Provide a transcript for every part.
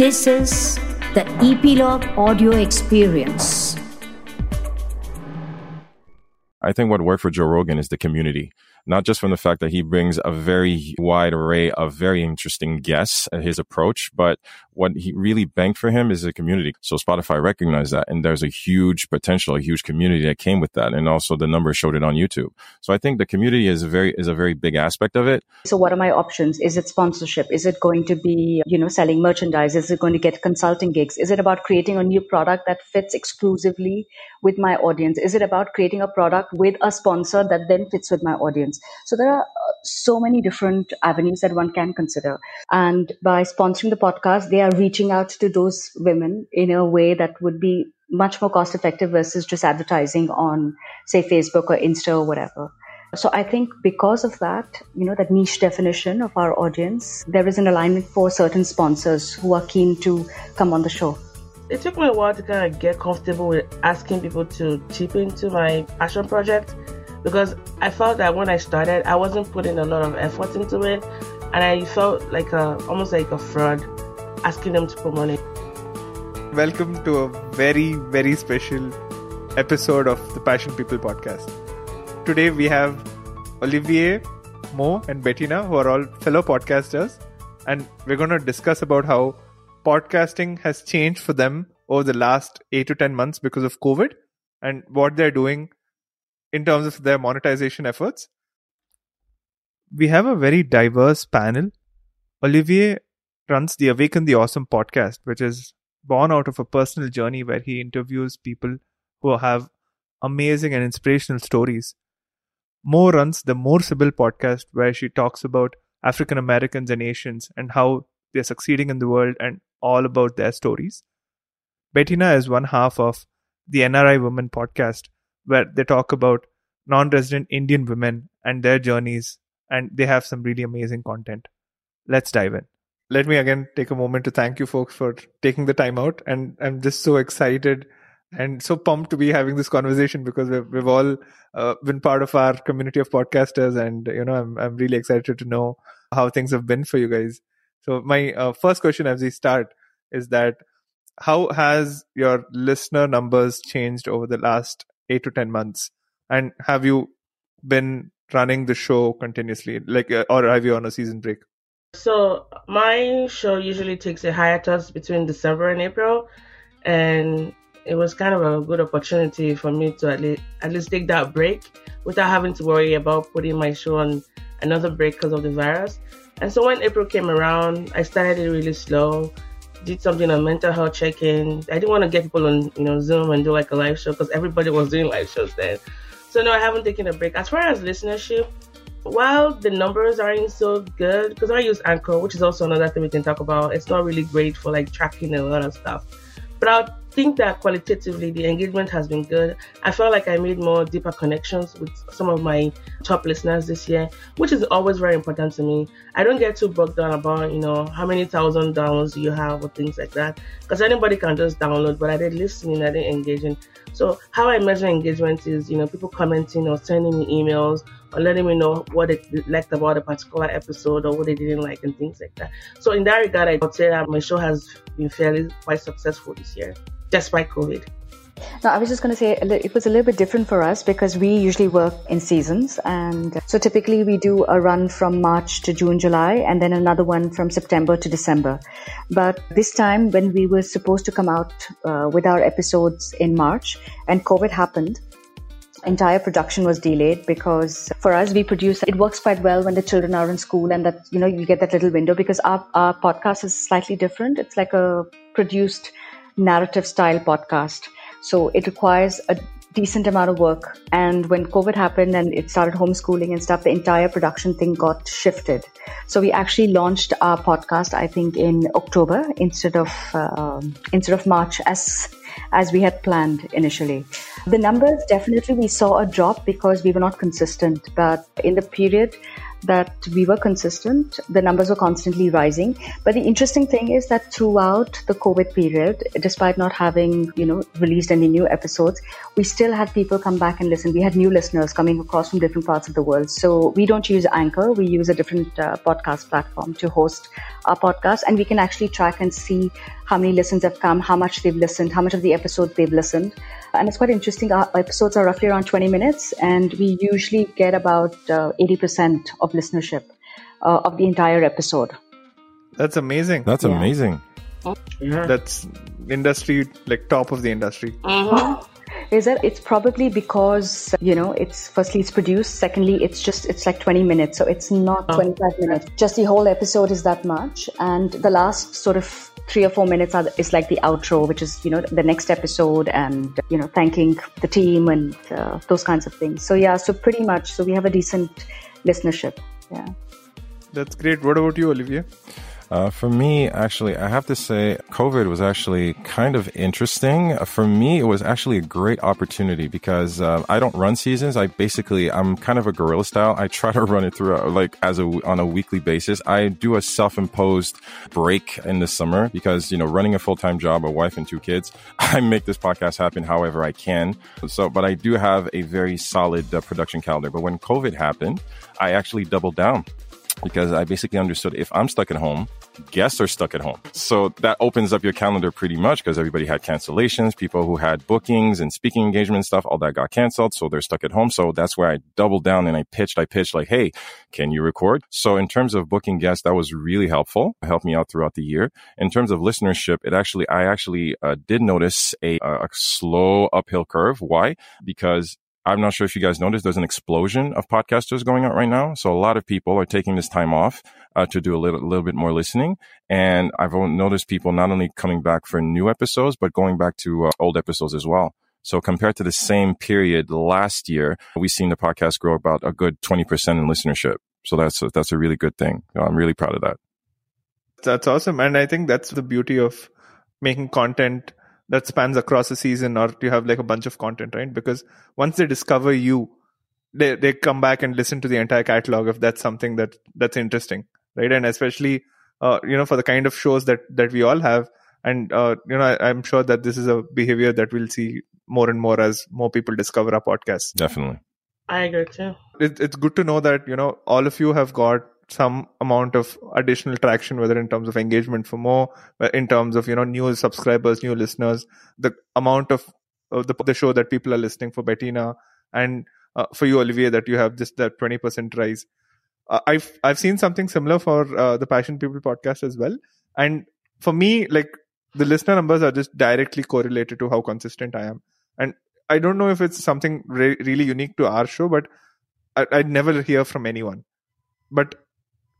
This is the EpLog Audio Experience. I think what worked for Joe Rogan is the community not just from the fact that he brings a very wide array of very interesting guests at his approach, but what he really banked for him is the community. So Spotify recognized that and there's a huge potential, a huge community that came with that. And also the numbers showed it on YouTube. So I think the community is a very, is a very big aspect of it. So what are my options? Is it sponsorship? Is it going to be, you know, selling merchandise? Is it going to get consulting gigs? Is it about creating a new product that fits exclusively with my audience? Is it about creating a product with a sponsor that then fits with my audience? So there are uh, so many different avenues that one can consider. And by sponsoring the podcast, they are reaching out to those women in a way that would be much more cost effective versus just advertising on, say, Facebook or Insta or whatever. So I think because of that, you know, that niche definition of our audience, there is an alignment for certain sponsors who are keen to come on the show. It took me a while to kind of get comfortable with asking people to chip into my passion project because I felt that when I started, I wasn't putting a lot of effort into it, and I felt like a almost like a fraud asking them to put. Welcome to a very very special episode of the Passion People podcast. Today we have Olivier, Mo, and Bettina, who are all fellow podcasters, and we're going to discuss about how podcasting has changed for them over the last eight to 10 months because of COVID and what they're doing in terms of their monetization efforts. We have a very diverse panel. Olivier runs the Awaken the Awesome podcast, which is born out of a personal journey where he interviews people who have amazing and inspirational stories. Mo runs the More Sibyl podcast, where she talks about African Americans and Asians and how they're succeeding in the world and all about their stories. Bettina is one half of the NRI Women podcast, where they talk about non resident Indian women and their journeys, and they have some really amazing content. Let's dive in. Let me again take a moment to thank you folks for taking the time out. And I'm just so excited and so pumped to be having this conversation because we've, we've all uh, been part of our community of podcasters. And, you know, I'm, I'm really excited to know how things have been for you guys. So my uh, first question as we start is that how has your listener numbers changed over the last eight to 10 months? And have you been running the show continuously, like, uh, or have you on a season break? So my show usually takes a hiatus between December and April, and it was kind of a good opportunity for me to at least, at least take that break without having to worry about putting my show on another break because of the virus. And so when April came around, I started it really slow did something on mental health check-in. I didn't want to get people on, you know, Zoom and do like a live show because everybody was doing live shows then. So no, I haven't taken a break. As far as listenership, while the numbers aren't so good, because I use Anchor, which is also another thing we can talk about, it's not really great for like tracking a lot of stuff. But I'll think that qualitatively the engagement has been good. I felt like I made more deeper connections with some of my top listeners this year, which is always very important to me. I don't get too bogged down about, you know, how many thousand downloads you have or things like that, because anybody can just download, but I did listening, I did engaging. So how I measure engagement is, you know, people commenting or sending me emails or letting me know what they liked about a particular episode or what they didn't like and things like that. So in that regard, I would say that my show has been fairly quite successful this year despite COVID. No, I was just going to say it was a little bit different for us because we usually work in seasons. And so typically we do a run from March to June, July, and then another one from September to December. But this time, when we were supposed to come out uh, with our episodes in March and COVID happened, entire production was delayed because for us we produce it works quite well when the children are in school and that you know you get that little window because our, our podcast is slightly different it's like a produced narrative style podcast. So it requires a decent amount of work. And when COVID happened and it started homeschooling and stuff, the entire production thing got shifted. So we actually launched our podcast, I think, in October instead of uh, instead of March as as we had planned initially. The numbers definitely we saw a drop because we were not consistent. But in the period that we were consistent. The numbers were constantly rising. But the interesting thing is that throughout the COVID period, despite not having, you know, released any new episodes, we still had people come back and listen. We had new listeners coming across from different parts of the world. So we don't use Anchor. We use a different uh, podcast platform to host our podcast, and we can actually track and see how many listens have come, how much they've listened, how much of the episode they've listened. And it's quite interesting. Our episodes are roughly around 20 minutes, and we usually get about uh, 80% of listenership uh, of the entire episode. That's amazing. That's Yeah. amazing. Yeah. That's industry, like top of the industry. Mhm. Is that it's probably because you know it's firstly it's produced. Secondly it's just it's like 20 minutes so it's not 25 minutes. Just the whole episode is that much. And the last sort of three or four minutes are, is like the outro which is you know the next episode and you know thanking the team and uh, those kinds of things. So yeah so pretty much so we have a decent listenership. Yeah. That's great. What about you, Olivier? Uh, for me, actually, I have to say, COVID was actually kind of interesting. Uh, For me, it was actually a great opportunity because uh, I don't run seasons. I basically, I'm kind of a guerrilla style. I try to run it through uh, like as a on a weekly basis. I do a self-imposed break in the summer because you know, running a full-time job, a wife and two kids, I make this podcast happen however I can. So, but I do have a very solid uh, production calendar. But when COVID happened, I actually doubled down because I basically understood if I'm stuck at home, guests are stuck at home. So that opens up your calendar pretty much because everybody had cancellations, people who had bookings and speaking engagement stuff, all that got canceled. So they're stuck at home. So that's where I doubled down and I pitched, I pitched like, Hey, can you record? So in terms of booking guests, that was really helpful. It helped me out throughout the year. In terms of listenership, it actually, I actually uh, did notice a, a slow uphill curve. Why? Because I'm not sure if you guys noticed, there's an explosion of podcasters going out right now. So a lot of people are taking this time off uh, to do a little, a little bit more listening. And I've noticed people not only coming back for new episodes, but going back to uh, old episodes as well. So compared to the same period last year, we've seen the podcast grow about a good 20% in listenership. So that's a, that's a really good thing. I'm really proud of that. That's awesome. And I think that's the beauty of making content that spans across a season or you have like a bunch of content, right? Because once they discover you, they, they come back and listen to the entire catalog if that's something that that's interesting, right? And especially, uh, you know, for the kind of shows that, that we all have. And, uh, you know, I, I'm sure that this is a behavior that we'll see more and more as more people discover our podcast. Definitely. I agree too. it, it's good to know that you know all of you have got some amount of additional traction whether in terms of engagement for more uh, in terms of you know new subscribers new listeners the amount of uh, the, the show that people are listening for bettina and uh, for you olivier that you have just that 20% rise. Uh, i've i've seen something similar for uh, the passion people podcast as well. And for me like the listener numbers are just directly correlated to how consistent i am. And I don't know if it's something re- really unique to our show, but I, I never hear from anyone. But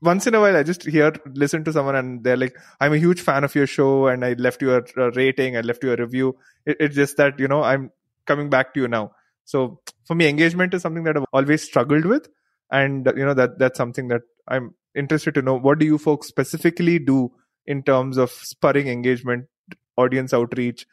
once in a while, I just hear, listen to someone, and they're like, "I'm a huge fan of your show, and I left you a, uh, a rating, I left you a review." It, it's just that you know I'm coming back to you now. So for me, engagement is something that I've always struggled with, and you know that that's something that I'm interested to know. What do you folks specifically do in terms of spurring engagement, audience outreach?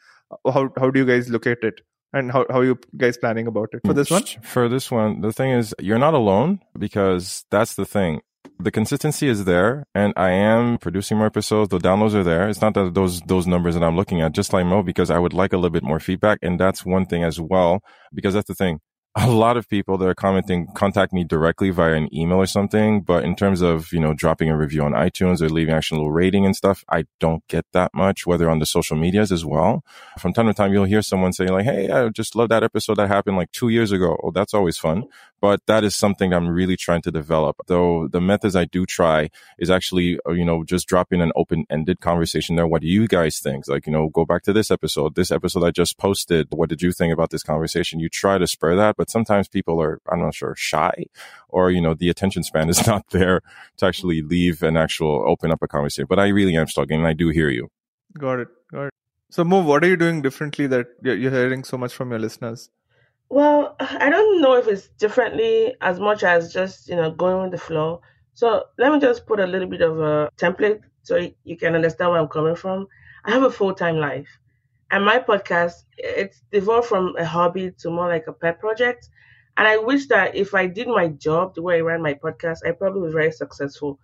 How how do you guys look at it? and how, how are you guys planning about it for this one for this one the thing is you're not alone because that's the thing the consistency is there and i am producing more episodes the downloads are there it's not that those those numbers that i'm looking at just like mo because i would like a little bit more feedback and that's one thing as well because that's the thing a lot of people that are commenting contact me directly via an email or something. But in terms of, you know, dropping a review on iTunes or leaving actual rating and stuff, I don't get that much, whether on the social medias as well. From time to time, you'll hear someone say like, Hey, I just love that episode that happened like two years ago. Oh, that's always fun. But that is something I'm really trying to develop. Though the methods I do try is actually, uh, you know, just dropping an open ended conversation there. What do you guys think? Like, you know, go back to this episode, this episode I just posted. What did you think about this conversation? You try to spur that, but sometimes people are, I'm not sure, shy or, you know, the attention span is not there to actually leave an actual open up a conversation. But I really am struggling and I do hear you. Got it. Got it. So, Mo, what are you doing differently that you're hearing so much from your listeners? Well, I don't know if it's differently as much as just, you know, going with the flow. So let me just put a little bit of a template so you can understand where I'm coming from. I have a full time life. And my podcast, it's evolved from a hobby to more like a pet project. And I wish that if I did my job the way I ran my podcast, I probably was very successful.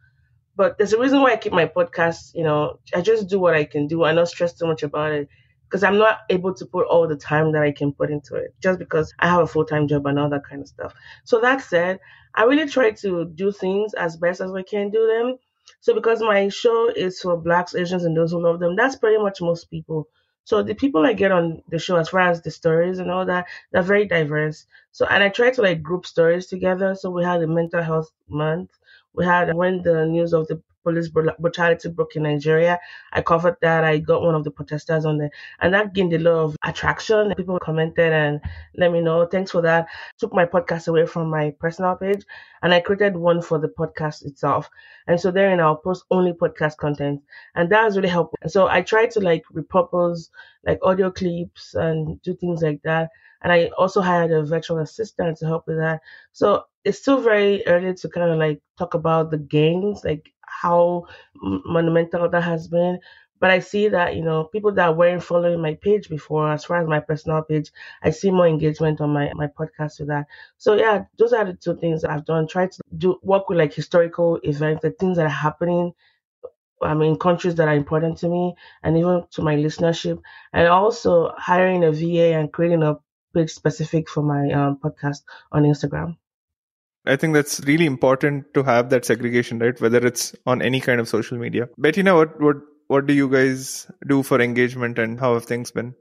But there's a reason why I keep my podcast, you know, I just do what I can do. I don't stress too much about it because I'm not able to put all the time that I can put into it just because I have a full time job and all that kind of stuff. So that said, I really try to do things as best as I can do them. So because my show is for blacks, Asians, and those who love them, that's pretty much most people. So the people I get on the show, as far as the stories and all that, they're very diverse. So and I try to like group stories together. So we had a mental health month. We had when the news of the police brutality broke in Nigeria. I covered that. I got one of the protesters on there, and that gained a lot of attraction. People commented and let me know. Thanks for that. Took my podcast away from my personal page, and I created one for the podcast itself. And so therein I'll post only podcast content, and that has really helped. And so I try to like repurpose like audio clips and do things like that. And I also hired a virtual assistant to help with that. So it's still very early to kind of like talk about the gains, like how monumental that has been. But I see that, you know, people that weren't following my page before, as far as my personal page, I see more engagement on my, my podcast with that. So yeah, those are the two things I've done. Try to do work with like historical events, the things that are happening I mean, countries that are important to me and even to my listenership, and also hiring a VA and creating a page specific for my um, podcast on Instagram. I think that's really important to have that segregation, right? Whether it's on any kind of social media. Bettina, what what what do you guys do for engagement, and how have things been?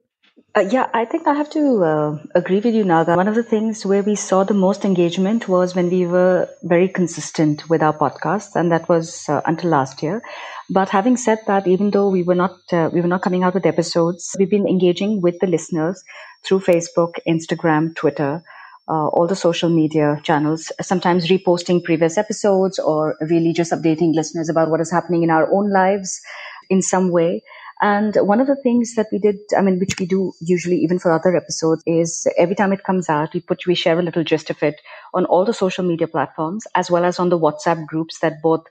Uh, yeah, I think I have to uh, agree with you, Naga. One of the things where we saw the most engagement was when we were very consistent with our podcast, and that was uh, until last year. But having said that, even though we were not uh, we were not coming out with episodes, we've been engaging with the listeners through Facebook, Instagram, Twitter uh, all the social media channels, sometimes reposting previous episodes or really just updating listeners about what is happening in our own lives in some way. And one of the things that we did, I mean, which we do usually even for other episodes, is every time it comes out, we put we share a little gist of it on all the social media platforms as well as on the WhatsApp groups that both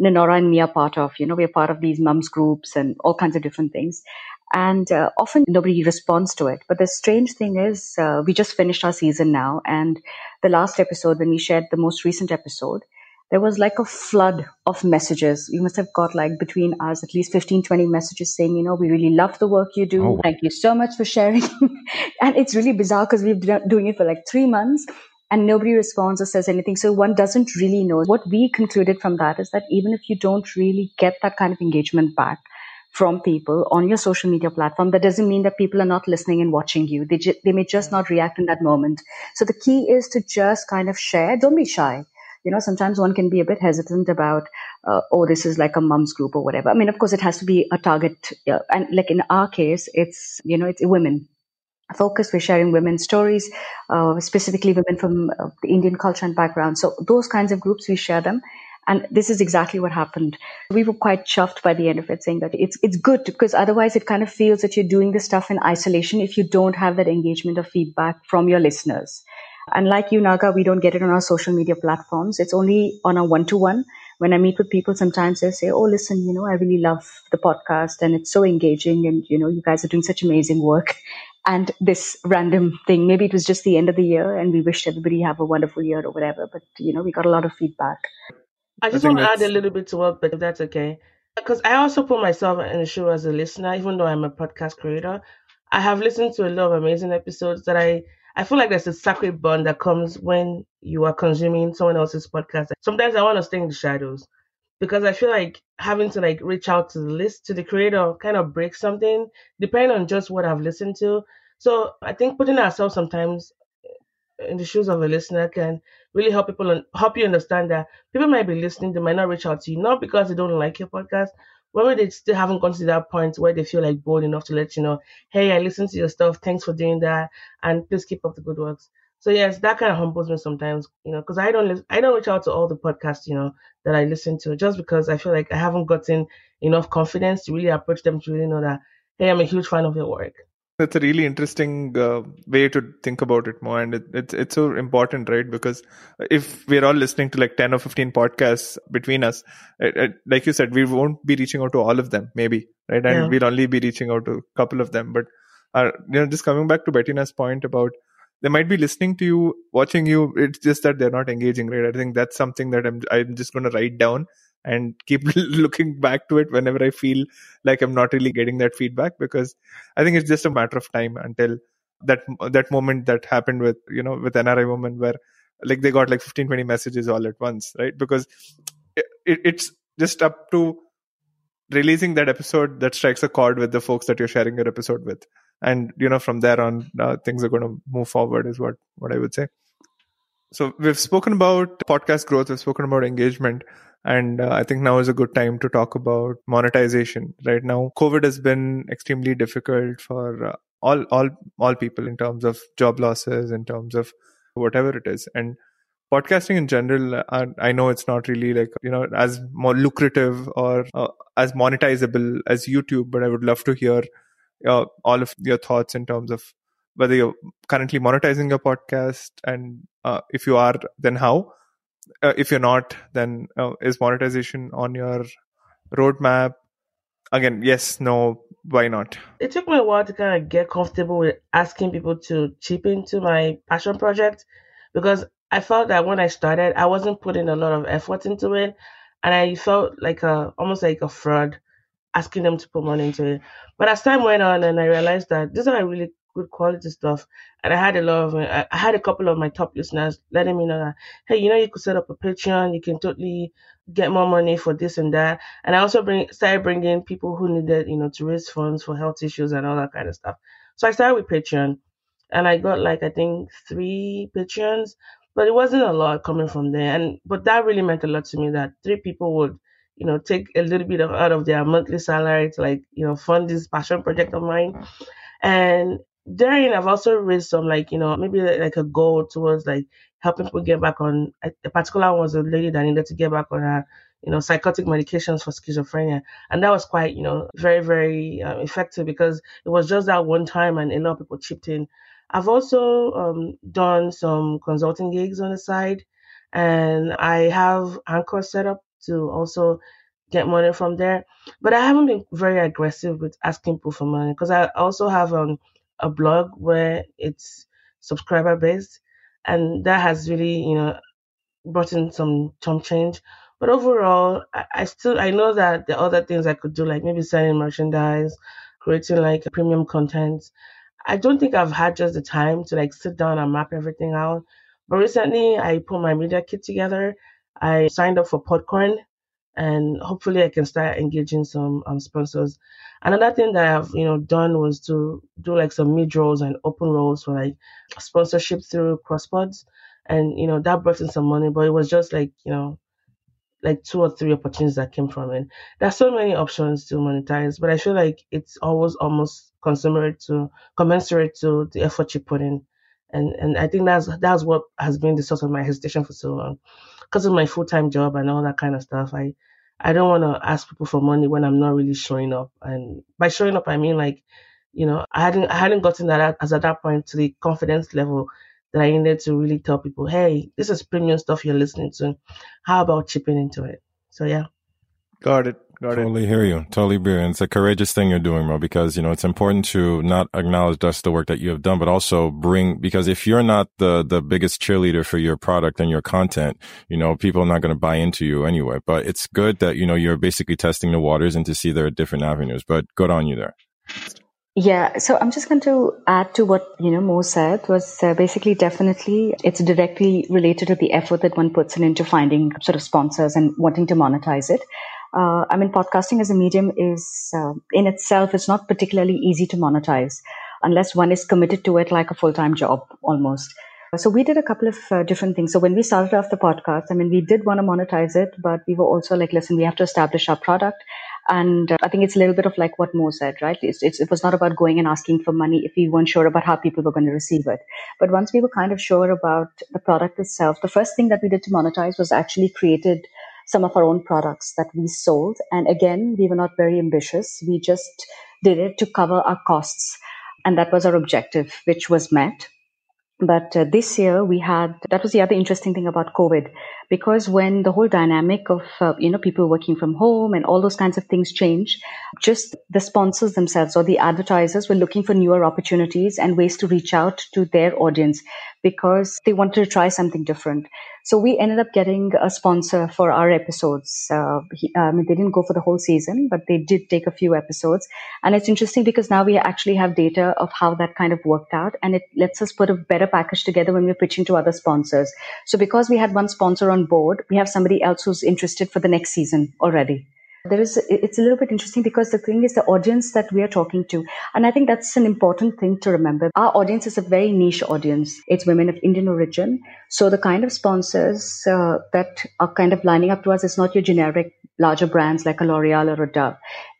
Ninora and me are part of. You know, we're part of these mums groups and all kinds of different things and uh, often nobody responds to it. But the strange thing is, uh, we just finished our season now, and the last episode, when we shared the most recent episode, there was like a flood of messages. You must have got like between us at least 15, 20 messages saying, you know, we really love the work you do. Oh. Thank you so much for sharing. and it's really bizarre because we've been doing it for like three months and nobody responds or says anything. So one doesn't really know. What we concluded from that is that even if you don't really get that kind of engagement back, from people on your social media platform, that doesn't mean that people are not listening and watching you. They, ju- they may just not react in that moment. So the key is to just kind of share. Don't be shy. You know, sometimes one can be a bit hesitant about, uh, oh, this is like a mom's group or whatever. I mean, of course, it has to be a target. Uh, and like in our case, it's, you know, it's women focus. We're sharing women's stories, uh, specifically women from uh, the Indian culture and background. So those kinds of groups, we share them. And this is exactly what happened. We were quite chuffed by the end of it, saying that it's it's good because otherwise it kind of feels that you're doing this stuff in isolation if you don't have that engagement or feedback from your listeners. And like you, Naga, we don't get it on our social media platforms. It's only on a one to one. When I meet with people, sometimes they say, Oh, listen, you know, I really love the podcast and it's so engaging. And, you know, you guys are doing such amazing work. And this random thing, maybe it was just the end of the year and we wished everybody have a wonderful year or whatever. But, you know, we got a lot of feedback. I just I want to add a little bit to what, but if that's okay. Because I also put myself in the show as a listener, even though I'm a podcast creator. I have listened to a lot of amazing episodes that I I feel like there's a sacred bond that comes when you are consuming someone else's podcast. Sometimes I want to stay in the shadows because I feel like having to like reach out to the list to the creator kind of breaks something depending on just what I've listened to. So I think putting ourselves sometimes in the shoes of a listener can really help people help you understand that people might be listening, they might not reach out to you, not because they don't like your podcast, but maybe they still haven't gone to that point where they feel like bold enough to let you know, hey, I listened to your stuff, thanks for doing that, and please keep up the good works. So yes, that kind of humbles me sometimes, you know, because I don't I don't reach out to all the podcasts, you know, that I listen to just because I feel like I haven't gotten enough confidence to really approach them to really know that, hey, I'm a huge fan of your work. That's a really interesting uh, way to think about it more, and it, it's it's so important, right? Because if we're all listening to like ten or fifteen podcasts between us, it, it, like you said, we won't be reaching out to all of them, maybe, right? And yeah. we'll only be reaching out to a couple of them. But uh, you know, just coming back to Bettina's point about they might be listening to you, watching you. It's just that they're not engaging, right? I think that's something that I'm I'm just going to write down and keep looking back to it whenever I feel like I'm not really getting that feedback because I think it's just a matter of time until that that moment that happened with you know with NRI woman where like they got like 15 20 messages all at once right? Because it, it's just up to releasing that episode that strikes a chord with the folks that you're sharing your episode with. And you know from there on uh, things are going to move forward is what what i would say. So we've spoken about podcast growth we've spoken about engagement and uh, i think now is a good time to talk about monetization right? Now covid has been extremely difficult for uh, all all all people in terms of job losses in terms of whatever it is. And podcasting in general uh, i know it's not really like you know as more lucrative or uh, as monetizable as youtube but i would love to hear uh, all of your thoughts in terms of whether you're currently monetizing your podcast and uh, if you are then how uh, if you're not then uh, is monetization on your roadmap? Again yes no why not? It took me a while to kind of get comfortable with asking people to chip into my passion project because i felt that when i started i wasn't putting a lot of effort into it and i felt like a almost like a fraud asking them to put money into it. But as time went on and i realized that these are really good quality stuff. And I had a lot of, uh, I had a couple of my top listeners letting me know that, hey, you know, you could set up a Patreon, you can totally get more money for this and that. And I also bring started bringing people who needed, you know, to raise funds for health issues and all that kind of stuff. So I started with Patreon, and I got like I think three Patreons, but it wasn't a lot coming from there. And but that really meant a lot to me that three people would you know, take a little bit of, out of their monthly salary to like, you know, fund this passion project of mine. And therein I've also raised some like you know maybe like a goal towards like helping people get back on. A particular one was a lady that needed to get back on her you know psychotic medications for schizophrenia, and that was quite you know very very uh, effective because it was just that one time and a lot of people chipped in. I've also um, done some consulting gigs on the side, and I have Anchor set up to also get money from there. But I haven't been very aggressive with asking people for money because I also have um a blog where it's subscriber based, and that has really you know brought in some some change. But overall, I, I still I know that there are other things I could do, like maybe selling merchandise, creating like premium content. I don't think I've had just the time to like sit down and map everything out. But recently, I put my media kit together. I signed up for Podcorn, and hopefully, I can start engaging some um, sponsors. Another thing that I've you know done was to do like some mid rolls and open rolls for like sponsorship through CrossPods, and you know that brought in some money, but it was just like you know like two or three opportunities that came from it. There's so many options to monetize, but I feel like it's always almost commensurate to commensurate to the effort you put in. And and I think that's that's what has been the source of my hesitation for so long. Because of my full time job and all that kind of stuff. I I don't want to ask people for money when I'm not really showing up. And by showing up, I mean like, you know, I hadn't I hadn't gotten that as at that point to the confidence level that I needed to really tell people, hey, this is premium stuff you're listening to. How about chipping into it? So yeah. Got it. Got totally it. hear you. Totally hear you. It's a courageous thing you're doing, bro, because, you know, it's important to not acknowledge just the work that you have done, but also bring, because if you're not the, the biggest cheerleader for your product and your content, you know, people are not going to buy into you anyway. But it's good that, you know, you're basically testing the waters and to see there are different avenues, but good on you there. Yeah, so I'm just going to add to what you know Mo said was uh, basically definitely it's directly related to the effort that one puts in into finding sort of sponsors and wanting to monetize it. Uh, I mean, podcasting as a medium is uh, in itself it's not particularly easy to monetize unless one is committed to it like a full time job almost. So we did a couple of uh, different things. So when we started off the podcast, I mean, we did want to monetize it, but we were also like, listen, we have to establish our product. And uh, I think it's a little bit of like what Mo said, right? It's, it's, it was not about going and asking for money if we weren't sure about how people were going to receive it. But once we were kind of sure about the product itself, the first thing that we did to monetize was actually created some of our own products that we sold. And again, we were not very ambitious. We just did it to cover our costs. And that was our objective, which was met. But uh, this year we had, that was the other interesting thing about COVID, because when the whole dynamic of, uh, you know, people working from home and all those kinds of things change, just the sponsors themselves or the advertisers were looking for newer opportunities and ways to reach out to their audience, because they wanted to try something different. So we ended up getting a sponsor for our episodes. Uh, he, um, they didn't go for the whole season, but they did take a few episodes. And it's interesting because now we actually have data of how that kind of worked out and it lets us put a better package together when we're pitching to other sponsors. So because we had one sponsor on board, we have somebody else who's interested for the next season already there is it's a little bit interesting because the thing is the audience that we are talking to and i think that's an important thing to remember. Our audience is a very niche audience. It's women of indian origin. So the kind of sponsors uh, that are kind of lining up to us is not your generic larger brands like a l'oreal or a dove.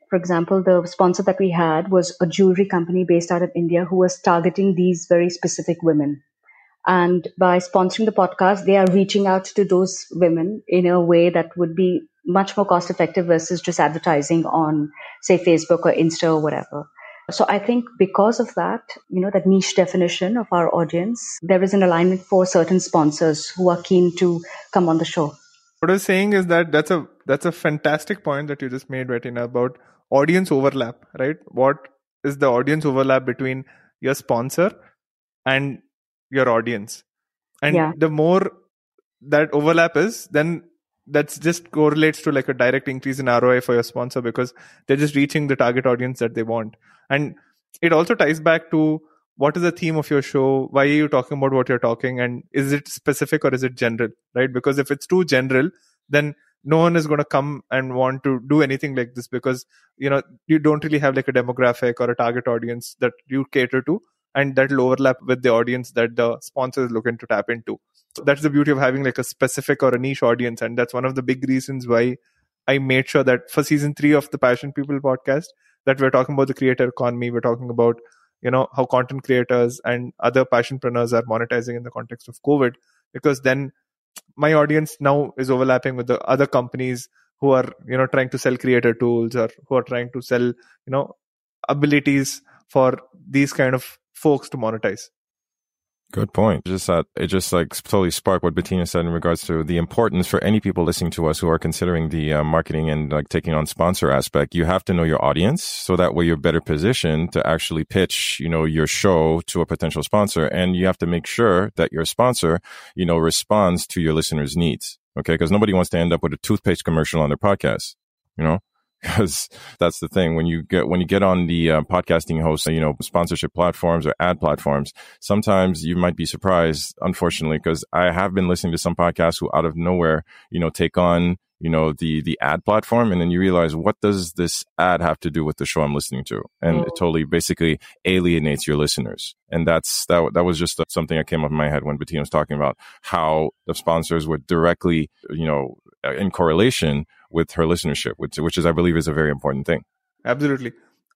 For example, the sponsor that we had was a jewelry company based out of India who was targeting these very specific women. And by sponsoring the podcast, they are reaching out to those women in a way that would be much more cost effective versus just advertising on, say, Facebook or Insta or whatever. So I think because of that, you know, that niche definition of our audience, there is an alignment for certain sponsors who are keen to come on the show. What I was saying is that that's a that's a fantastic point that you just made, Bettina, about audience overlap, right? What is the audience overlap between your sponsor and your audience? And yeah. the more that overlap is, then that's just correlates to like a direct increase in ROI for your sponsor because they're just reaching the target audience that they want. And it also ties back to what is the theme of your show? Why are you talking about what you're talking? And is it specific or is it general? Right? Because if it's too general, then no one is going to come and want to do anything like this because you know you don't really have like a demographic or a target audience that you cater to and that'll overlap with the audience that the sponsor is looking to tap into so that's the beauty of having like a specific or a niche audience. And that's one of the big reasons why I made sure that for season three of the Passion People podcast, that we're talking about the creator economy. We're talking about, you know, how content creators and other passionpreneurs are monetizing in the context of COVID. Because then my audience now is overlapping with the other companies who are, you know, trying to sell creator tools or who are trying to sell, you know, abilities for these kind of folks to monetize. Good point. Just that it just like totally sparked what Bettina said in regards to the importance for any people listening to us who are considering the uh, marketing and like taking on sponsor aspect. You have to know your audience so that way you're better positioned to actually pitch, you know, your show to a potential sponsor. And you have to make sure that your sponsor, you know, responds to your listeners' needs. Okay. Cause nobody wants to end up with a toothpaste commercial on their podcast, you know? Because that's the thing. When you get when you get on the uh, podcasting host you know sponsorship platforms or ad platforms sometimes you might be surprised unfortunately because i have been listening to some podcasts who out of nowhere you know take on you know the the ad platform and then you realize what does this ad have to do with the show i'm listening to? And it totally basically alienates your listeners. And that's that that was just something that came up in my head when bettina was talking about how the sponsors were directly you know in correlation with her listenership, which which is I believe is a very important thing. Absolutely.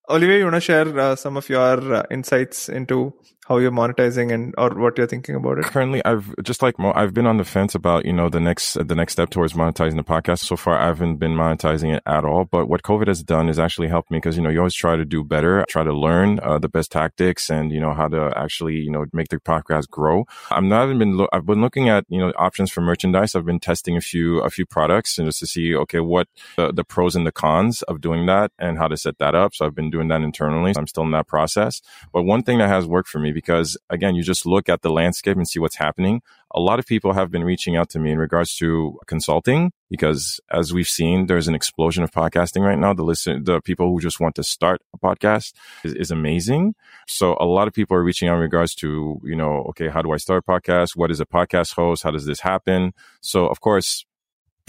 Olivier, you want to share uh, some of your uh, insights into how you're monetizing and or what you're thinking about it? Currently, I've just like Mo, I've been on the fence about you know the next the next step towards monetizing the podcast. So far, I haven't been monetizing it at all. But what COVID has done is actually helped me because you know you always try to do better, try to learn uh, the best tactics, and you know how to actually you know make the podcast grow. I'm not even been lo- I've been looking at you know options for merchandise. I've been testing a few a few products and just to see okay what the, the pros and the cons of doing that and how to set that up. So I've been doing that internally. I'm still in that process. But one thing that has worked for me because again, you just look at the landscape and see what's happening. A lot of people have been reaching out to me in regards to consulting because as we've seen, there's an explosion of podcasting right now. The listen, the people who just want to start a podcast is, is amazing. So a lot of people are reaching out in regards to, you know, okay, how do I start a podcast? What is a podcast host? How does this happen? So of course,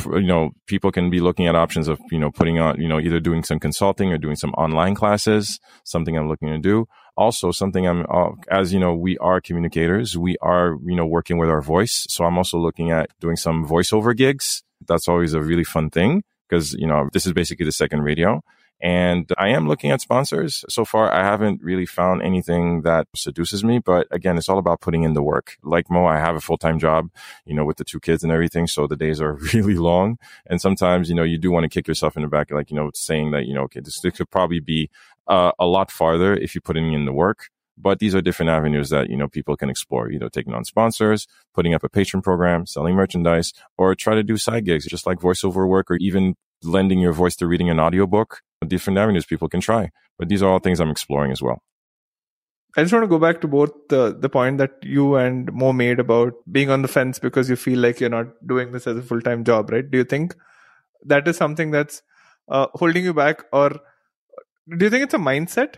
you know, people can be looking at options of, you know, putting on, you know, either doing some consulting or doing some online classes, something I'm looking to do. Also something I'm, uh, as you know, we are communicators. We are, you know, working with our voice. So I'm also looking at doing some voiceover gigs. That's always a really fun thing because, you know, this is basically the second radio. And I am looking at sponsors. So far, I haven't really found anything that seduces me. But again, it's all about putting in the work. Like Mo, I have a full time job, you know, with the two kids and everything. So the days are really long. And sometimes, you know, you do want to kick yourself in the back, like, you know, saying that, you know, okay, this, this could probably be uh, a lot farther if you're putting in the work. But these are different avenues that, you know, people can explore, you know, taking on sponsors, putting up a patron program, selling merchandise, or try to do side gigs, just like voiceover work or even lending your voice to reading an audiobook different avenues people can try. But these are all things I'm exploring as well. I just want to go back to both the the point that you and Mo made about being on the fence because you feel like you're not doing this as a full time job, right? Do you think that is something that's uh, holding you back, or do you think it's a mindset,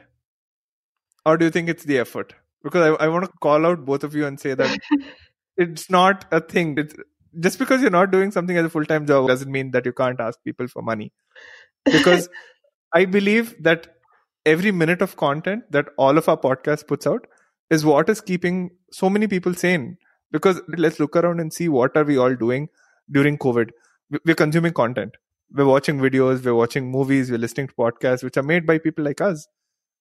or do you think it's the effort? Because I, I want to call out both of you and say that it's not a thing. It's, just because you're not doing something as a full time job doesn't mean that you can't ask people for money. Because I believe that every minute of content that all of our podcast puts out is what is keeping so many people sane. Because let's look around and see what are we all doing during COVID. We're consuming content. We're watching videos, we're watching movies, we're listening to podcasts which are made by people like us.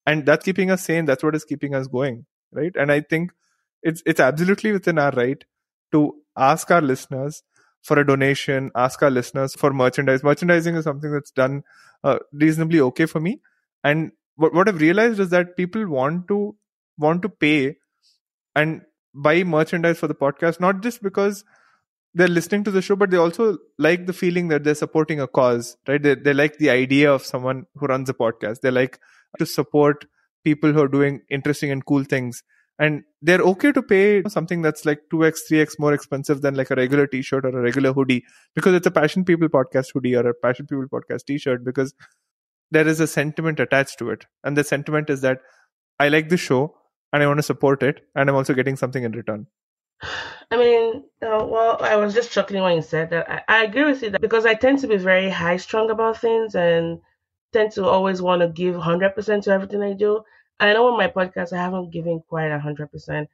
And that's keeping us sane. That's what is keeping us going. Right. And I think it's it's absolutely within our right to ask our listeners for a donation, ask our listeners for merchandise. Merchandising is something that's done uh, reasonably okay for me. And what, what I've realized is that people want to want to pay and buy merchandise for the podcast, not just because they're listening to the show, but they also like the feeling that they're supporting a cause, right? They, they like the idea of someone who runs a podcast. They like to support people who are doing interesting and cool things and they're okay to pay something that's like 2x 3x more expensive than like a regular t-shirt or a regular hoodie because it's a passion people podcast hoodie or a passion people podcast t-shirt because there is a sentiment attached to it and the sentiment is that i like the show and i want to support it and i'm also getting something in return I mean, uh, well, I was just chuckling when you said that. I, I agree with you that because I tend to be very high strung about things and tend to always want to give 100% to everything I do. I know on my podcast I haven't given quite a hundred percent,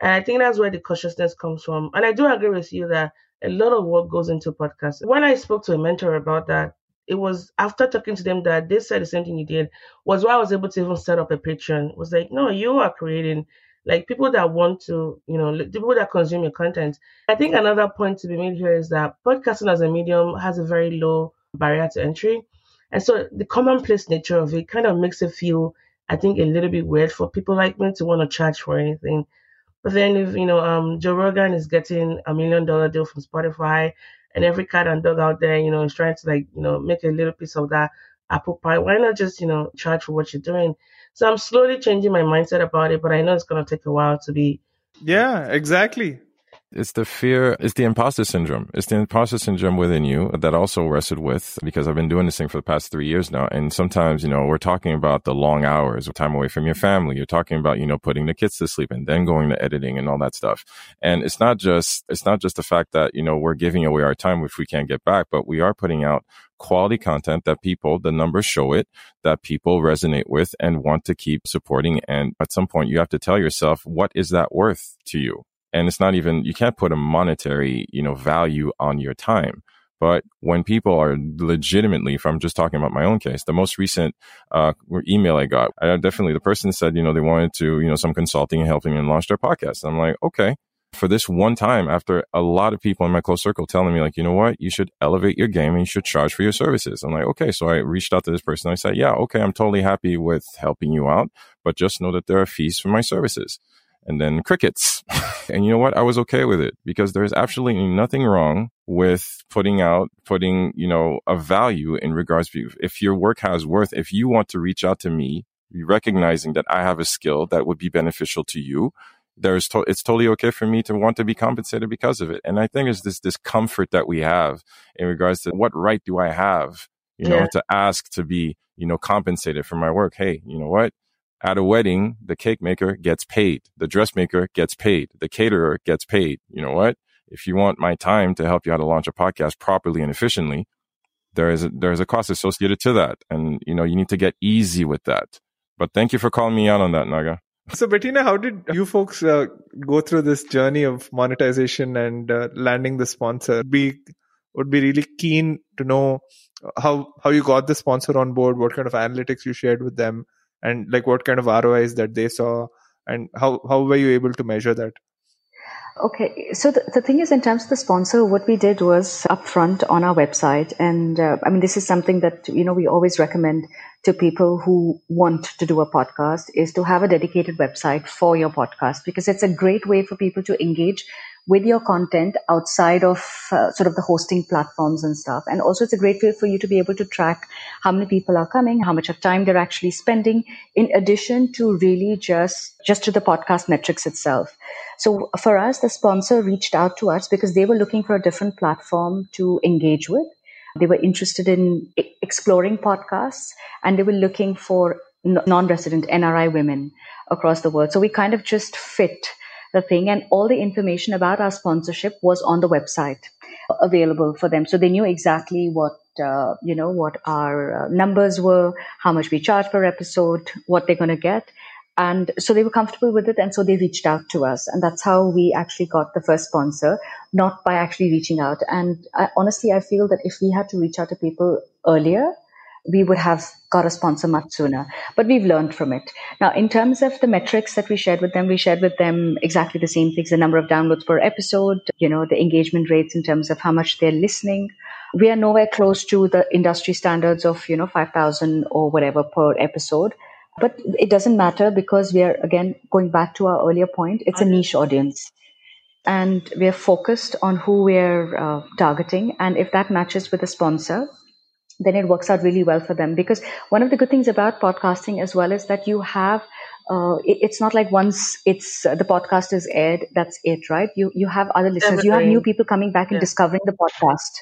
and I think that's where the cautiousness comes from. And I do agree with you that a lot of work goes into podcasts. When I spoke to a mentor about that, it was after talking to them that they said the same thing you did. Was why I was able to even set up a Patreon. It was like, no, you are creating like people that want to, you know, people that consume your content. I think another point to be made here is that podcasting as a medium has a very low barrier to entry. And so the commonplace nature of it kind of makes it feel I think a little bit weird for people like me to want to charge for anything. But then if you know, um, Joe Rogan is getting a million dollar deal from Spotify, and every cat and dog out there, you know, is trying to like, you know, make a little piece of that apple pie. Why not just, you know, charge for what you're doing? So I'm slowly changing my mindset about it, but I know it's gonna take a while to be. Yeah, exactly it's the fear, it's the imposter syndrome. It's the imposter syndrome within you that also wrestled with because I've been doing this thing for the past three years now. And sometimes, you know, we're talking about the long hours, of time away from your family. You're talking about, you know, putting the kids to sleep and then going to editing and all that stuff. And it's not just, it's not just the fact that, you know, we're giving away our time which we can't get back, but we are putting out quality content that people, the numbers show it, that people resonate with and want to keep supporting. And at some point, you have to tell yourself, what is that worth to you? And it's not even you can't put a monetary you know value on your time. But when people are legitimately if i'm just talking about my own case the most recent uh, email i got I definitely the person said you know they wanted to you know some consulting and helping them launch their podcast. I'm like okay. For this one time after a lot of people in my close circle telling me like you know what? You should elevate your game and you should charge for your services. I'm like okay. So i reached out to this person. I said yeah okay i'm totally happy with helping you out but just know that there are fees for my services and then crickets. and you know what? I was okay with it because there's absolutely nothing wrong with putting out, putting, you know, a value in regards to if your work has worth, if you want to reach out to me, recognizing that I have a skill that would be beneficial to you, there's to- it's totally okay for me to want to be compensated because of it. And I think it's this discomfort that we have in regards to what right do I have, you know, to ask to be, you know, compensated for my work. Hey, you know what? At a wedding, the cake maker gets paid, the dressmaker gets paid, the caterer gets paid. You know what? If you want my time to help you how to launch a podcast properly and efficiently, there is a, there is a cost associated to that, and you know you need to get easy with that. But thank you for calling me out on that, Naga. So, Bettina, how did you folks uh, go through this journey of monetization and uh, landing the sponsor? Be would be really keen to know how how you got the sponsor on board, what kind of analytics you shared with them, and like what kind of ROIs that they saw and how, how were you able to measure that? Okay, so the, the thing is, in terms of the sponsor, what we did was upfront on our website, and uh, I mean, this is something that you know we always recommend to people who want to do a podcast is to have a dedicated website for your podcast because it's a great way for people to engage with your content outside of uh, sort of the hosting platforms and stuff. And also, it's a great way for you to be able to track how many people are coming, how much of time they're actually spending, in addition to really just just to the podcast metrics itself. So for us, the sponsor reached out to us because they were looking for a different platform to engage with. They were interested in exploring podcasts and they were looking for non-resident NRI women across the world. So we kind of just fit the thing and all the information about our sponsorship was on the website available for them. So they knew exactly what, uh, you know, what our uh, numbers were, how much we charge per episode, what they're going to get. And so they were comfortable with it. And so they reached out to us. And that's how we actually got the first sponsor, not by actually reaching out. And I, honestly, I feel that if we had to reach out to people earlier, we would have got a sponsor much sooner. But we've learned from it. Now, in terms of the metrics that we shared with them, we shared with them exactly the same things the number of downloads per episode, you know, the engagement rates in terms of how much they're listening. We are nowhere close to the industry standards of, you know, 5,000 or whatever per episode. But it doesn't matter because we are, again, going back to our earlier point, it's a niche audience. And we're focused on who we're uh, targeting. And if that matches with a sponsor, then it works out really well for them. Because one of the good things about podcasting as well is that you have uh, it, it's not like once it's uh, the podcast is aired that's it right? You you have other listeners. You have new people coming back and yeah. discovering the podcast.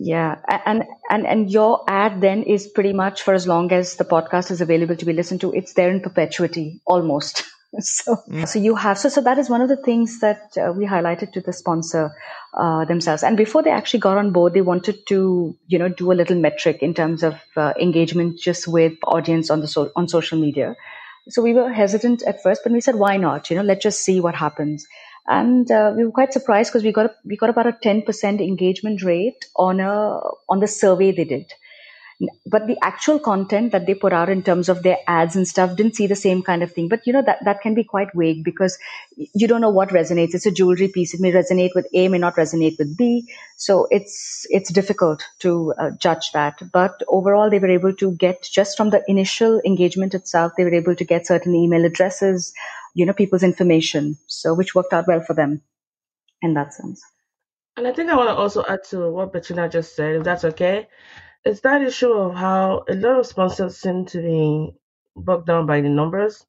Yeah. And and and your ad then is pretty much for as long as the podcast is available to be listened to it's there in perpetuity almost so mm. so you have so so that is one of the things that uh, we highlighted to the sponsor uh, themselves. And before they actually got on board they wanted to you know do a little metric in terms of uh, engagement just with audience on the so- on social media. So we were hesitant at first but we said why not? You know let's just see what happens. And uh, we were quite surprised because we got a, we got about a 10% engagement rate on a on the survey they did but the actual content that they put out in terms of their ads and stuff didn't see the same kind of thing. But you know that that can be quite vague because you don't know what resonates. It's a jewelry piece. It may resonate with a may not resonate with b. So it's it's difficult to uh, judge that. But overall they were able to get just from the initial engagement itself they were able to get certain email addresses you know people's information. So which worked out well for them in that sense. And I think I want to also add to what Bettina just said, if that's okay it's that issue of how a lot of sponsors seem to be bogged down by the numbers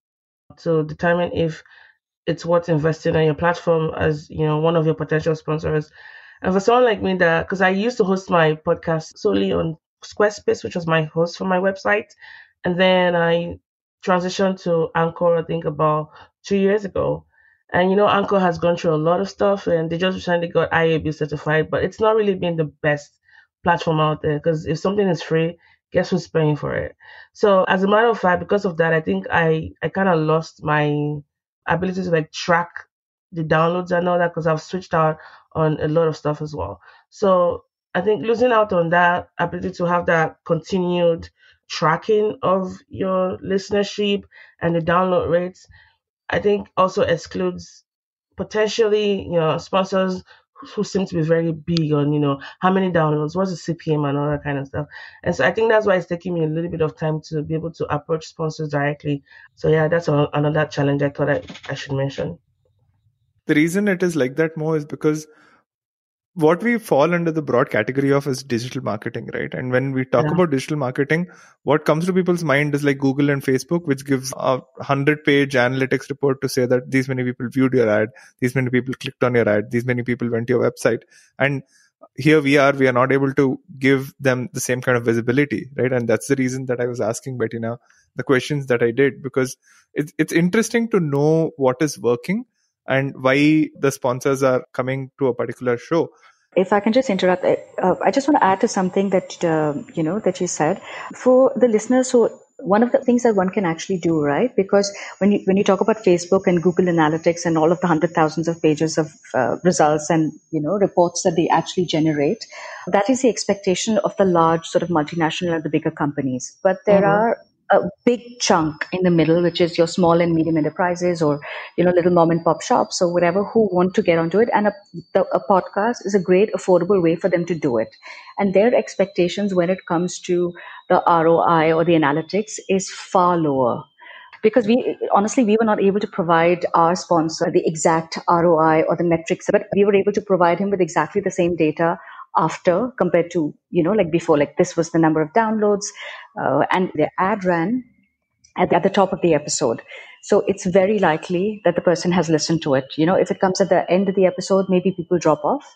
to determine if it's worth investing on your platform as you know one of your potential sponsors. And for someone like me, that because I used to host my podcast solely on Squarespace, which was my host for my website, and then I transitioned to Anchor. I think about two years ago. And you know, Anchor has gone through a lot of stuff, and they just recently got IAB certified, but it's not really been the best platform out there because if something is free, guess who's paying for it? So as a matter of fact, because of that, I think I I kind of lost my ability to like track the downloads and all that because I've switched out on a lot of stuff as well. So I think losing out on that ability to have that continued tracking of your listenership and the download rates, I think also excludes potentially, you know, sponsors who seem to be very big on, you know, how many downloads, what's the CPM and all that kind of stuff. And so I think that's why it's taking me a little bit of time to be able to approach sponsors directly. So yeah, that's a, another challenge I thought I, I should mention. The reason it is like that Mo is because what we fall under the broad category of is digital marketing, right? And when we talk yeah. about digital marketing, what comes to people's mind is like Google and Facebook, which gives a hundred page analytics report to say that these many people viewed your ad, these many people clicked on your ad, these many people went to your website. And here we are, we are not able to give them the same kind of visibility, right? And that's the reason that I was asking Bettina the questions that I did because it's, it's interesting to know what is working and why the sponsors are coming to a particular show if I can just interrupt, uh, I just want to add to something that uh, you know that you said for the listeners. So one of the things that one can actually do, right? Because when you when you talk about Facebook and Google Analytics and all of the hundred thousands of pages of uh, results and you know reports that they actually generate, that is the expectation of the large sort of multinational and the bigger companies. But there mm-hmm. are a big chunk in the middle, which is your small and medium enterprises or, you know, little mom and pop shops or whatever who want to get onto it. And a, the, a podcast is a great affordable way for them to do it. And their expectations when it comes to the ROI or the analytics is far lower because we honestly we were not able to provide our sponsor the exact ROI or the metrics, but we were able to provide him with exactly the same data after compared to you know like before like this was the number of downloads uh, and the ad ran at, at the top of the episode. So it's very likely that the person has listened to it. You know if it comes at the end of the episode maybe people drop off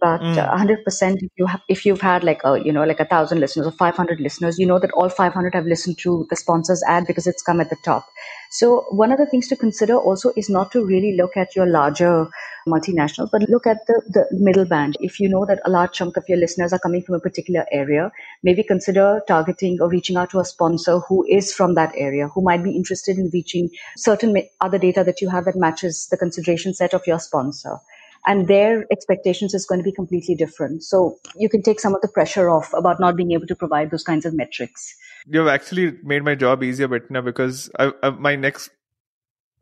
but Mm. uh, 100% if you have if you've had like a you know like a thousand listeners or 500 listeners you know that all 500 have listened to the sponsors ad because it's come at the top. So one of the things to consider also is not to really look at your larger multinationals but look at the, the middle band. If you know that a large chunk of your listeners are coming from a particular area maybe consider targeting or reaching out to a sponsor who is from that area who might be interested in reaching certain other data that you have that matches the consideration set of your sponsor and their expectations is going to be completely different. So you can take some of the pressure off about not being able to provide those kinds of metrics. You've actually made my job easier, Bettina, because I, I, my next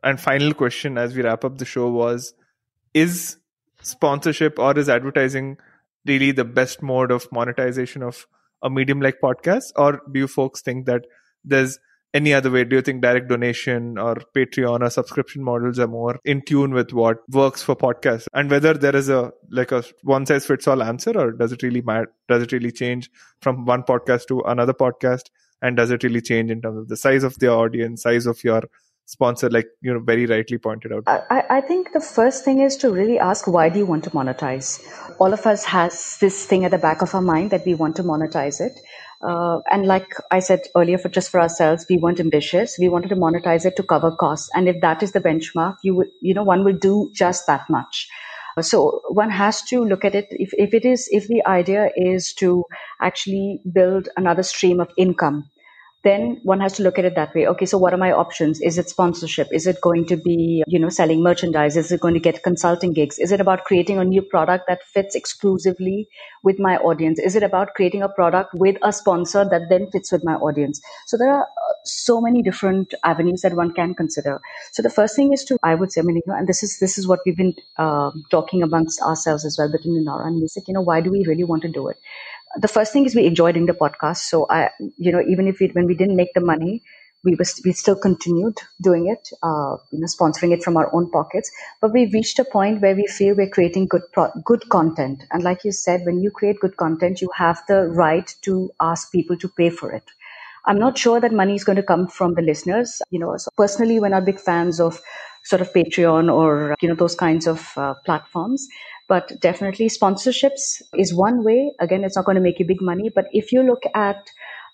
and final question as we wrap up the show was Is sponsorship or is advertising really the best mode of monetization of a medium like podcast? Or do you folks think that there's any other way? Do you think direct donation or Patreon or subscription models are more in tune with what works for podcasts? And whether there is a like a one size fits all answer, or does it really matter? Does it really change from one podcast to another podcast? And does it really change in terms of the size of the audience, size of your sponsor, like you know, very rightly pointed out? I, I- think the first thing is to really ask why do you want to monetize? All of us has this thing at the back of our mind that we want to monetize it. Uh, and like I said earlier, for just for ourselves, we weren't ambitious. We wanted to monetize it to cover costs. And if that is the benchmark, you would, you know, one will do just that much. So one has to look at it. If, if it is, if the idea is to actually build another stream of income, then one has to look at it that way. Okay, so what are my options? Is it sponsorship? Is it going to be, you know, selling merchandise? Is it going to get consulting gigs? Is it about creating a new product that fits exclusively with my audience? Is it about creating a product with a sponsor that then fits with my audience? So there are uh, so many different avenues that one can consider. So the first thing is to, I would say, I mean, you know, and this is this is what we've been uh, talking amongst ourselves as well between Nora and music. You know, why do we really want to do it? The first thing is we enjoyed doing the podcast. So I, you know, even if we when we didn't make the money, we was we still continued doing it, uh, you know, sponsoring it from our own pockets. But we reached a point where we feel we're creating good pro- good content. And like you said, when you create good content, you have the right to ask people to pay for it. I'm not sure that money is going to come from the listeners. You know, so personally, we're not big fans of sort of Patreon or you know those kinds of uh, platforms. But definitely, sponsorships is one way. Again, it's not going to make you big money, but if you look at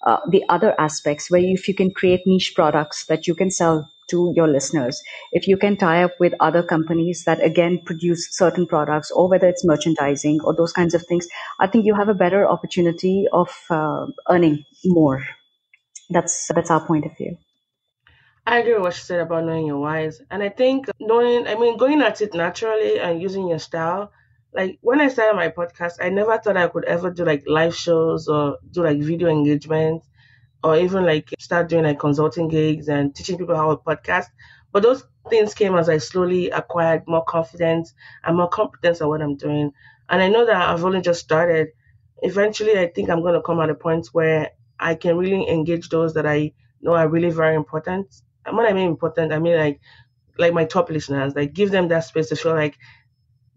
uh, the other aspects, where if you can create niche products that you can sell to your listeners, if you can tie up with other companies that again produce certain products, or whether it's merchandising or those kinds of things, I think you have a better opportunity of uh, earning more. That's that's our point of view. I agree with what she said about knowing your whys. And I think knowing, I mean, going at it naturally and using your style. Like when I started my podcast, I never thought I could ever do like live shows or do like video engagement or even like start doing like consulting gigs and teaching people how to podcast. But those things came as I slowly acquired more confidence and more competence at what I'm doing. And I know that I've only just started. Eventually, I think I'm going to come at a point where I can really engage those that I know are really very important. And when I mean important, I mean like like my top listeners, like give them that space to feel like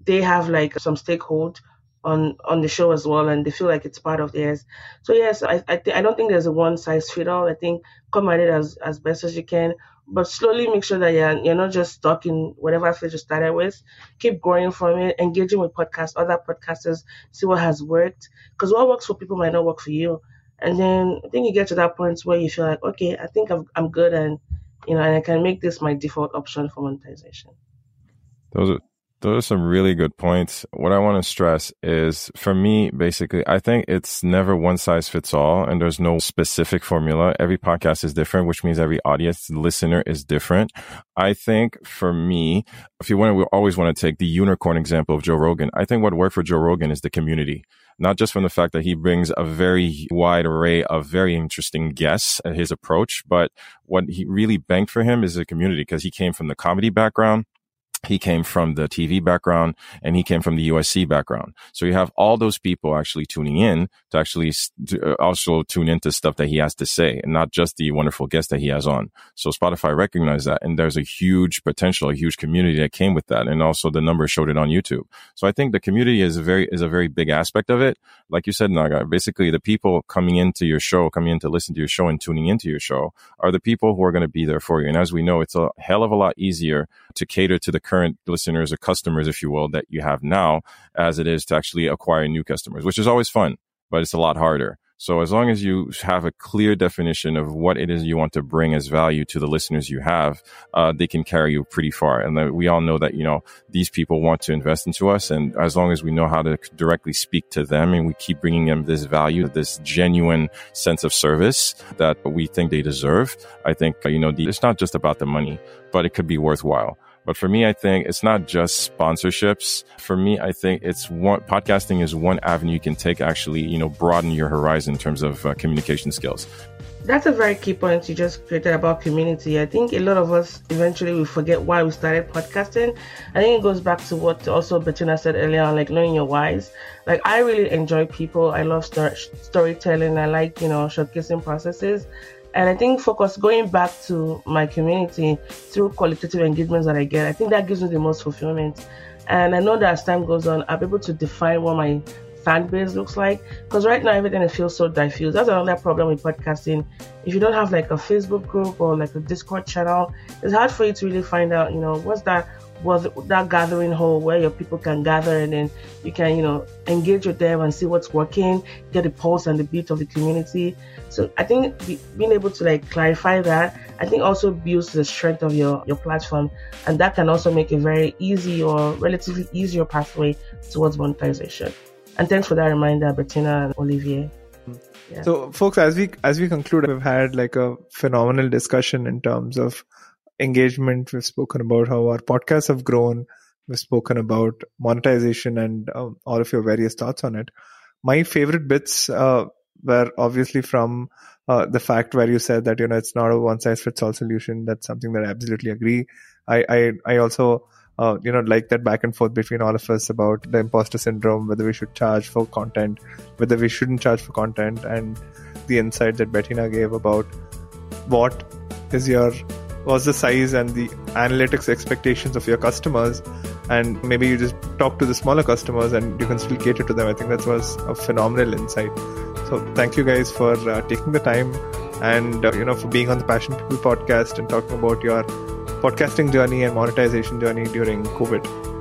they have like some stakehold on on the show as well, and they feel like it's part of theirs. So yes, I I, th- I don't think there's a one size fit all. I think come at it as as best as you can, but slowly make sure that you're you're not just stuck in whatever phase you started with. Keep growing from it, engaging with podcasts, other podcasters, see what has worked, because what works for people might not work for you. And then I think you get to that point where you feel like, okay, I think I'm I'm good, and you know, and I can make this my default option for monetization. Those are those are some really good points. What I want to stress is for me, basically, I think it's never one size fits all and there's no specific formula. Every podcast is different, which means every audience listener is different. I think for me, if you want to, we always want to take the unicorn example of Joe Rogan. I think what worked for Joe Rogan is the community not just from the fact that he brings a very wide array of very interesting guests at his approach, but what he really banked for him is the community because he came from the comedy background he came from the TV background and he came from the UFC background. So you have all those people actually tuning in to actually uh, also tune into stuff that he has to say and not just the wonderful guests that he has on. So Spotify recognized that and there's a huge potential, a huge community that came with that. And also the numbers showed it on YouTube. So I think the community is a very, is a very big aspect of it. Like you said, Naga, basically the people coming into your show, coming in to listen to your show and tuning into your show are the people who are going to be there for you. And as we know, it's a hell of a lot easier to cater to the current listeners or customers, if you will, that you have now as it is to actually acquire new customers, which is always fun, but it's a lot harder. So as long as you have a clear definition of what it is you want to bring as value to the listeners you have, uh, they can carry you pretty far. And we all know that, you know, these people want to invest into us. And as long as we know how to directly speak to them and we keep bringing them this value, this genuine sense of service that we think they deserve, I think, you know, it's not just about the money, but it could be worthwhile. But for me, I think it's not just sponsorships. For me, I think it's one podcasting is one avenue you can take actually, you know, broaden your horizon in terms of uh, communication skills. That's a very key point you just created about community. I think a lot of us eventually we forget why we started podcasting. I think it goes back to what also Bettina said earlier on, like knowing your whys. Like I really enjoy people. I love story- storytelling. I like you know showcasing processes. And I think focus going back to my community through qualitative engagements that I get, I think that gives me the most fulfillment. And I know that as time goes on, I'll be able to define what my fan base looks like. Because right now everything feels so diffuse. That's another problem with podcasting. If you don't have like a Facebook group or like a Discord channel, it's hard for you to really find out, you know, what's that was that gathering hall where your people can gather and then you can, you know, engage with them and see what's working, get the pulse and the beat of the community. So I think being able to like clarify that, I think also builds the strength of your, your platform. And that can also make a very easy or relatively easier pathway towards monetization. And thanks for that reminder, Bettina and Olivier. Mm-hmm. Yeah. So folks, as we as we conclude, we've had like a phenomenal discussion in terms of engagement. We've spoken about how our podcasts have grown. We've spoken about monetization and um, all of your various thoughts on it. My favorite bits uh, were obviously from uh, the fact where you said that you know it's not a one size fits all solution. That's something that I absolutely agree. I I, I also uh, you know like that back and forth between all of us about the imposter syndrome, whether we should charge for content, whether we shouldn't charge for content, and the insight that Bettina gave about what is your was the size and the analytics expectations of your customers. And maybe you just talk to the smaller customers and you can still cater to them. I think that was a phenomenal insight. So thank you guys for uh, taking the time and uh, you know for being on the passion people podcast and talking about your podcasting journey and monetization journey during covid